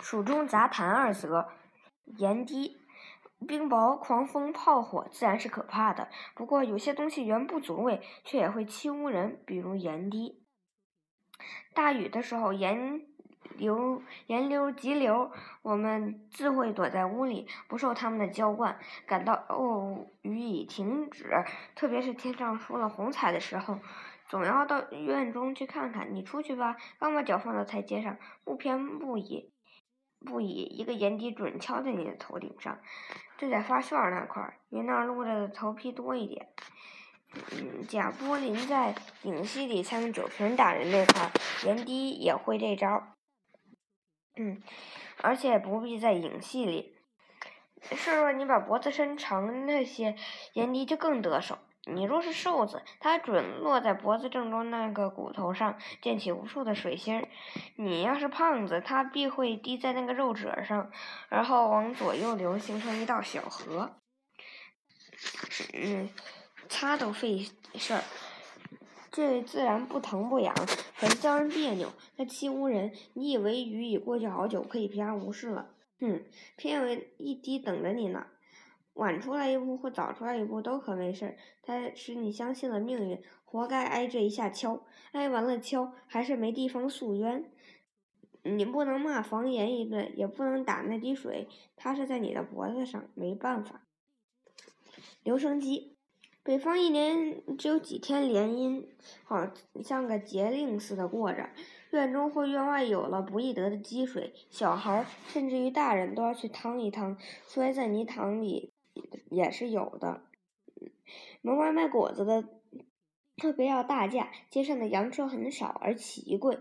蜀中杂谈二则：炎帝。冰雹、狂风、炮火自然是可怕的，不过有些东西原不足畏，却也会欺污人，比如炎帝。大雨的时候，炎流、炎流急流，我们自会躲在屋里，不受他们的浇灌。感到哦，雨已停止，特别是天上出了红彩的时候，总要到院中去看看。你出去吧，刚把脚放到台阶上，不偏不倚。不以一个眼底准敲在你的头顶上，就在发旋那块儿，云那儿露着的头皮多一点。嗯，贾波林在影戏里像酒瓶打人那块儿，严低也会这招。嗯，而且不必在影戏里。是若你把脖子伸长那些，严低就更得手。你若是瘦子，它准落在脖子正中那个骨头上，溅起无数的水星；你要是胖子，它必会滴在那个肉褶上，然后往左右流，形成一道小河。嗯，擦都费事儿，这自然不疼不痒，很叫人别扭。它欺侮人，你以为雨已过去好久，可以平安无事了？哼，偏有一滴等着你呢。晚出来一步或早出来一步都可没事儿，它使你相信了命运，活该挨这一下敲，挨完了敲还是没地方诉冤。你不能骂房檐一顿，也不能打那滴水，它是在你的脖子上，没办法。留声机，北方一年只有几天连阴，好像个节令似的过着。院中或院外有了不易得的积水，小孩甚至于大人都要去趟一趟，摔在泥塘里。也是有的，门外卖果子的特别要大价，街上的洋车很少而奇贵，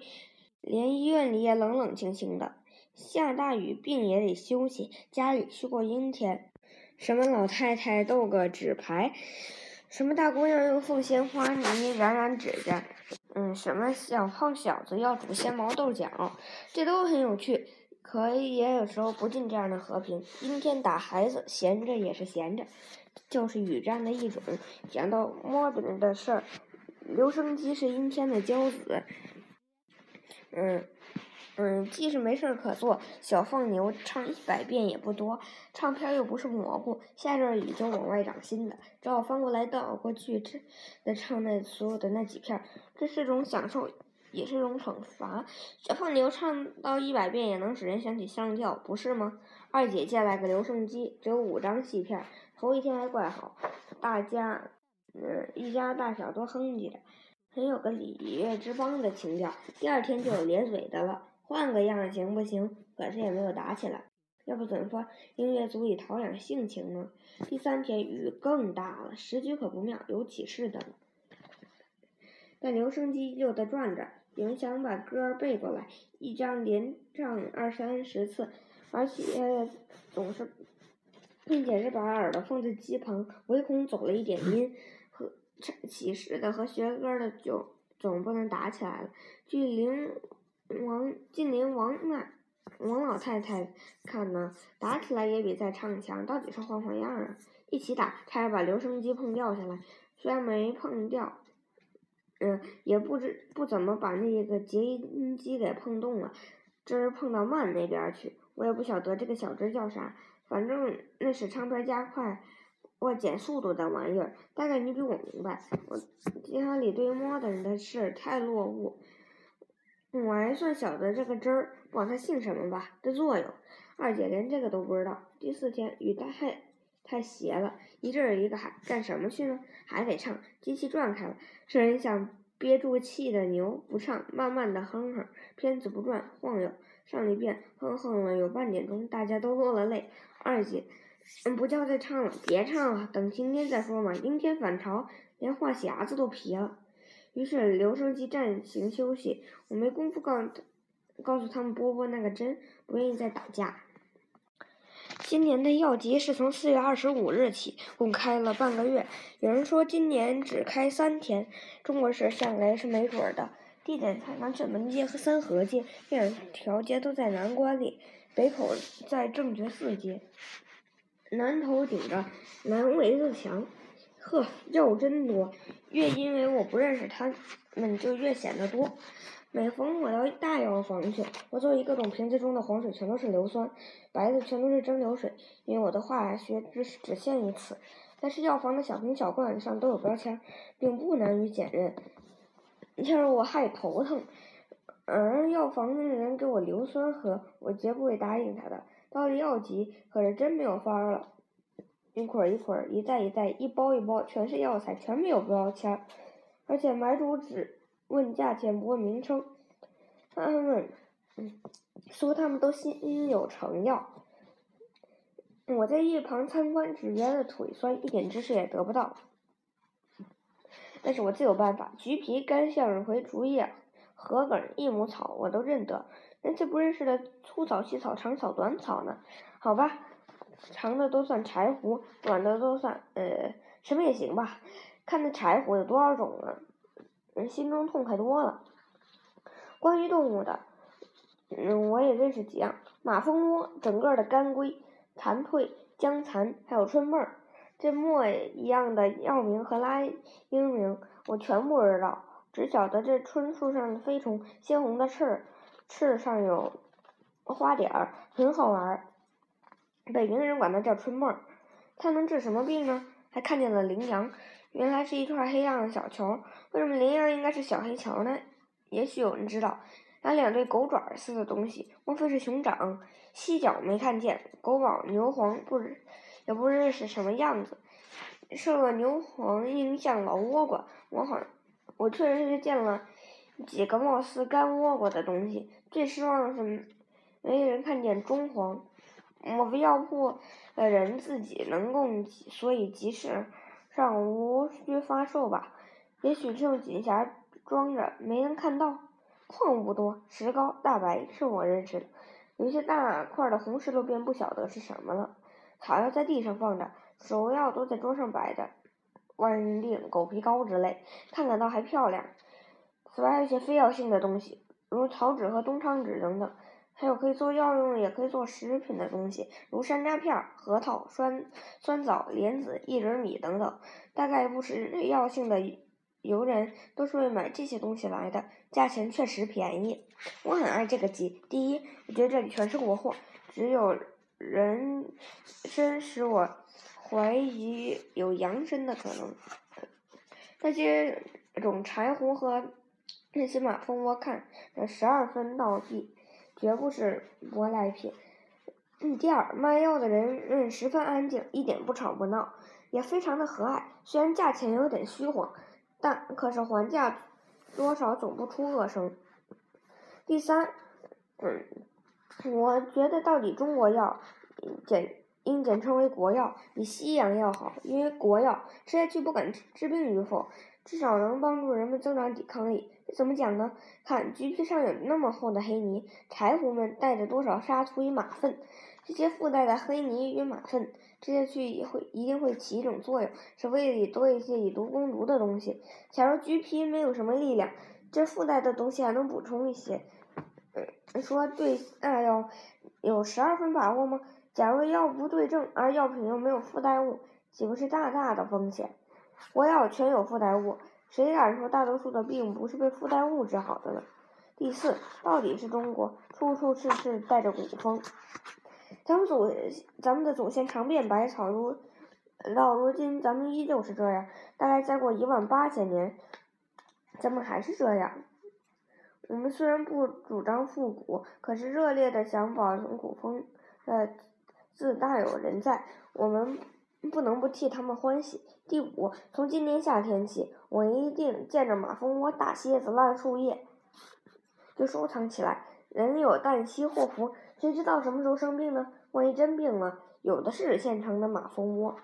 连医院里也冷冷清清的。下大雨，病也得休息，家里去过阴天。什么老太太斗个纸牌，什么大姑娘用凤仙花泥染染指甲，嗯，什么小胖小子要煮鲜毛豆角，这都很有趣。可也有时候不尽这样的和平。阴天打孩子，闲着也是闲着，就是雨战的一种。讲到摸饼的事儿，留声机是阴天的骄子。嗯嗯，既是没事儿可做，小放牛唱一百遍也不多。唱片又不是蘑菇，下阵雨就往外长新的，只好翻过来倒过去，这的唱那所有的那几片，这是种享受。也是一种惩罚。小胖牛唱到一百遍也能使人想起上吊，不是吗？二姐借来个留声机，只有五张戏片，头一天还怪好，大家，嗯，一家大小都哼唧着，很有个礼乐之邦的情调。第二天就有咧嘴的了，换个样行不行？可是也没有打起来，要不怎么说音乐足以陶养性情呢？第三天雨更大了，时局可不妙，有起事的了。但留声机又在转着，影想把歌儿背过来，一张连唱二三十次，而且总是，并且是把耳朵放在机旁，唯恐走了一点音，和起誓的和学歌的就总不能打起来了。据邻王近邻王那王老太太看呢，打起来也比在唱强，到底是换换样啊！一起打，差点把留声机碰掉下来，虽然没碰掉。嗯，也不知不怎么把那个结音机给碰动了，这是碰到慢那边去，我也不晓得这个小针叫啥，反正那是唱片加快或减速度的玩意儿，大概你比我明白。我家里对摸的人的事太落伍，我还算晓得这个针儿，管它姓什么吧，的作用。二姐连这个都不知道。第四天雨太太邪了，一阵儿一个喊，干什么去呢？还得唱，机器转开了，这人想憋住气的牛，不唱，慢慢的哼哼，片子不转，晃悠，上一遍，哼哼了有半点钟，大家都落了泪。二姐，嗯，不叫再唱了，别唱了，等晴天再说嘛。阴天反潮，连话匣子都皮了。于是留声机暂行休息，我没工夫告告诉他们波波那个针，不愿意再打架。今年的药集是从四月二十五日起，共开了半个月。有人说今年只开三天。中国式向来是没准的。地点在南水门街和三河街，两条街都在南关里。北口在正觉寺街。南头顶着南围子墙。呵，肉真多。越因为我不认识他们，就越显得多。每逢我到大药房去，我周围各种瓶子中的黄水全都是硫酸，白的全都是蒸馏水，因为我的化学知识只限于此。但是药房的小瓶小罐上都有标签，并不难于检认，这让我害头疼。而药房的人给我硫酸喝，我绝不会答应他的。到了药局，可是真没有法儿了，一捆一捆，一袋一袋，一包一包，全是药材，全没有标签，而且买主只问价钱不问名称。他们说他们都心有成药。我在一旁参观，只觉得腿酸，一点知识也得不到。但是我自有办法：橘皮、干向日葵、竹叶、禾梗、益母草，我都认得。那些不认识的粗草、细草、长草、短草呢？好吧，长的都算柴胡，短的都算……呃，什么也行吧。看那柴胡有多少种啊？人心中痛快多了。关于动物的，嗯，我也认识几样：马蜂窝、整个的干龟。蝉蜕、僵蚕，还有春梦儿，这墨一样的药名和拉英名，我全不知道，只晓得这春树上的飞虫，鲜红的翅，翅上有花点儿，很好玩儿。北平人管它叫春梦儿。它能治什么病呢？还看见了羚羊，原来是一串黑亮的小球。为什么羚羊应该是小黑球呢？也许有人知道。那两对狗爪似的东西，莫非是熊掌？犀角没看见，狗宝、牛黄不知，也不认识什么样子。受了牛黄印象老倭瓜，我好，我确实是见了几个貌似干倭瓜的东西。最失望的是，没人看见中黄。莫非药铺的人自己能供给，所以集市上无需发售吧？也许是用锦匣装着，没人看到。矿物不多，石膏、大白是我认识的。有些大块的红石头便不晓得是什么了。草药在地上放着，手药都在桌上摆着，万人定、狗皮膏之类，看看倒还漂亮。此外还有一些非药性的东西，如草纸和冬疮纸等等，还有可以做药用也可以做食品的东西，如山楂片、核桃、酸酸枣、莲子、薏仁米等等，大概不是药性的。游人都是为买这些东西来的，价钱确实便宜。我很爱这个集。第一，我觉得这里全是国货，只有人参使我怀疑有洋参的可能。那些种柴胡和那些马蜂窝，看十二分到地，绝不是舶来品。第二，卖药的人嗯十分安静，一点不吵不闹，也非常的和蔼。虽然价钱有点虚晃。但可是还价多少总不出恶声。第三，嗯，我觉得到底中国药简应简称为国药，比西洋药好，因为国药吃下去不管治病与否，至少能帮助人们增长抵抗力。怎么讲呢？看橘皮上有那么厚的黑泥，柴胡们带着多少沙土与马粪，这些附带的黑泥与马粪。吃下去也会一定会起一种作用，使胃里多一些以毒攻毒的东西。假如橘皮没有什么力量，这附带的东西还能补充一些。说对那要有十二分把握吗？假如药不对症，而药品又没有附带物，岂不是大大的风险？国药全有附带物，谁敢说大多数的病不是被附带物治好的呢？第四，到底是中国处处是是带着古风。咱们祖，咱们的祖先尝遍百草，如到如今，咱们依旧是这样。大概再过一万八千年，咱们还是这样。我们虽然不主张复古，可是热烈的想保存古风的自大有人在，我们不能不替他们欢喜。第五，从今年夏天起，我一定见着马蜂窝、大蝎子、烂树叶，就收藏起来。人有旦夕祸福，谁知道什么时候生病呢？万一真病了，有的是现成的马蜂窝。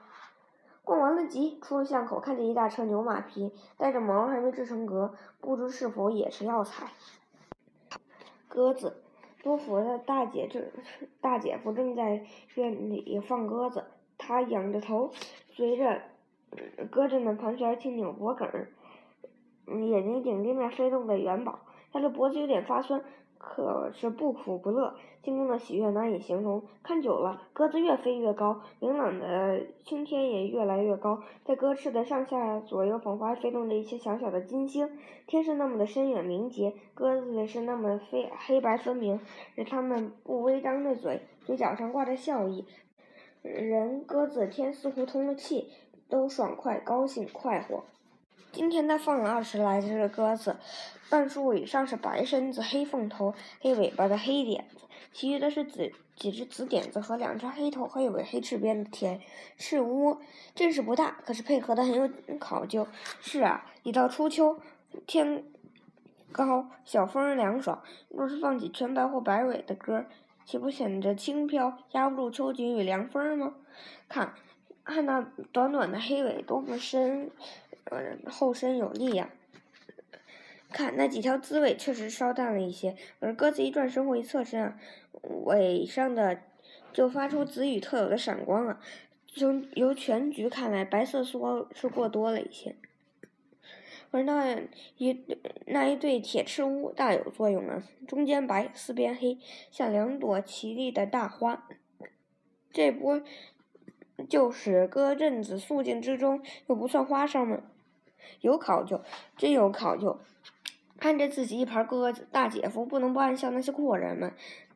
逛完了集，出了巷口，看见一大车牛马皮，带着毛还没制成革，不知是否也是药材。鸽子，多福的大姐正大姐夫正在院里放鸽子，他仰着头，随着鸽子们盘旋轻扭脖梗，眼睛顶地面飞动的元宝，他的脖子有点发酸。可是不苦不乐，心中的喜悦难以形容。看久了，鸽子越飞越高，明朗的青天也越来越高，在鸽翅的上下左右，仿佛飞动着一些小小的金星。天是那么的深远明洁，鸽子是那么飞黑白分明，使它们不微张的嘴，嘴角上挂着笑意。人、鸽子、天似乎通了气，都爽快、高兴、快活。今天他放了二十来只鸽子，半数以上是白身子、黑凤头、黑尾巴的黑点子，其余的是紫几只紫点子和两只黑头黑尾、黑翅边的铁翅窝。阵势不大，可是配合的很有考究。是啊，一到初秋，天高，小风凉爽，若是放起全白或白尾的鸽，岂不显得轻飘，压不住秋景与凉风吗？看，看那短短的黑尾多么深！呃，后身有力呀！看那几条紫尾确实稍淡了一些，而鸽子一转身或一侧身啊，尾上的就发出紫羽特有的闪光啊。从由全局看来，白色似乎是过多了一些，而那一那一对铁翅乌大有作用啊，中间白，四边黑，像两朵奇丽的大花。这波就是搁阵子肃静之中，又不算花哨吗？有考究，真有考究。看着自己一盘鸽子，大姐夫不能不暗笑那些阔人们。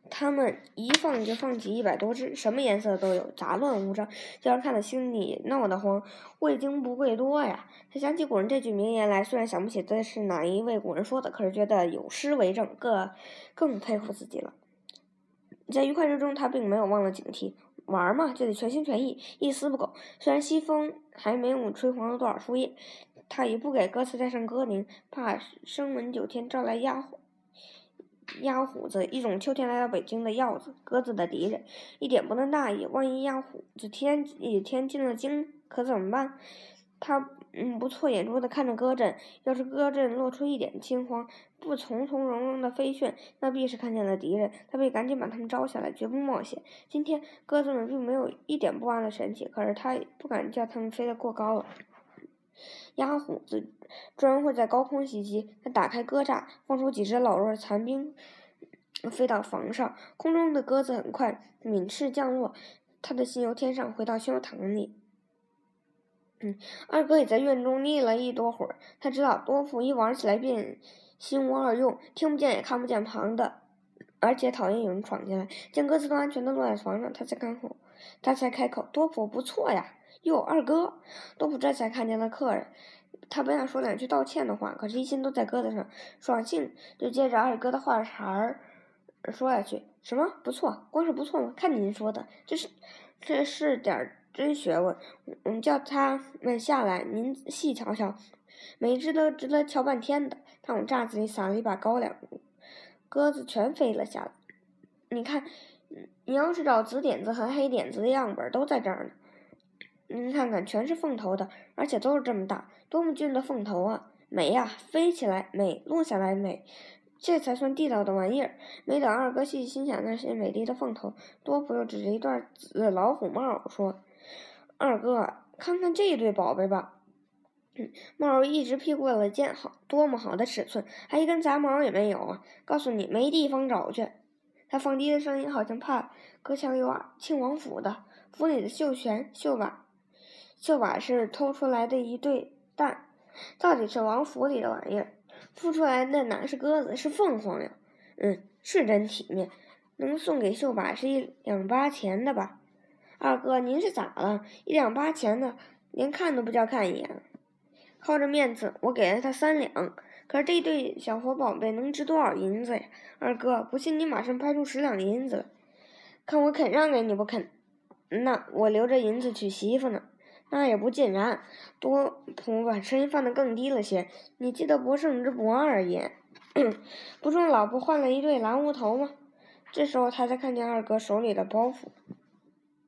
他们一放就放起一百多只，什么颜色都有，杂乱无章，叫人看得心里闹得慌。贵精不贵多呀！他想起古人这句名言来，虽然想不起这是哪一位古人说的，可是觉得有诗为证，更更佩服自己了。在愉快之中，他并没有忘了警惕。玩嘛，就得全心全意，一丝不苟。虽然西风还没有吹黄了多少树叶。他也不给鸽子带上歌铃，怕生门九天招来鸭虎。鸭虎子，一种秋天来到北京的鹞子，鸽子的敌人，一点不能大意。万一鸭虎子天一天进了京，可怎么办？他嗯不错眼珠的看着鸽阵，要是鸽阵露出一点惊慌，不从从容容的飞旋，那必是看见了敌人。他必赶紧把他们招下来，绝不冒险。今天鸽子们并没有一点不安的神气，可是他不敢叫他们飞得过高了。鸭虎子专会在高空袭击。他打开鸽栅，放出几只老弱残兵，飞到房上。空中的鸽子很快敏翅降落，他的心由天上回到胸膛里。嗯，二哥也在院中立了一多会儿。他知道多福一玩起来便心无二用，听不见也看不见旁的，而且讨厌有人闯进来。见鸽子都安全的落在床上，他才开口，他才开口：“多普不错呀。”哟，二哥，多普这才看见了客人，他本想说两句道歉的话，可是一心都在鸽子上，爽性就接着二哥的话茬儿说下去。什么不错？光是不错吗？看您说的，这是这是点真学问。嗯，叫他们下来，您细瞧瞧，每一只都值得瞧半天的。他往栅子里撒了一把高粱，鸽子全飞了下来。你看，你要是找紫点子和黑点子的样本，都在这儿呢。您看看，全是凤头的，而且都是这么大，多么俊的凤头啊！美呀，飞起来美，落下来美，这才算地道的玩意儿。没等二哥细细欣赏那些美丽的凤头，多普又指着一对紫老虎帽说：“二哥，看看这对宝贝吧。”帽儿一直披过了肩，好，多么好的尺寸，还一根杂毛也没有啊！告诉你，没地方找去。他放低的声音好像怕隔墙有耳。庆王府的府里的绣拳、绣把。绣把是偷出来的一对蛋，到底是王府里的玩意儿，孵出来的哪是鸽子，是凤凰呀？嗯，是真体面，能送给绣把是一两八钱的吧？二哥，您是咋了？一两八钱的，连看都不叫看一眼。靠着面子，我给了他三两，可是这对小活宝贝能值多少银子呀？二哥，不信你马上拍出十两银子来，看我肯让给你不肯？那我留着银子娶媳妇呢。那也不尽然，多普把声音放得更低了些。你记得不胜之 不二言，不中老婆换了一对蓝乌头吗？这时候他才看见二哥手里的包袱。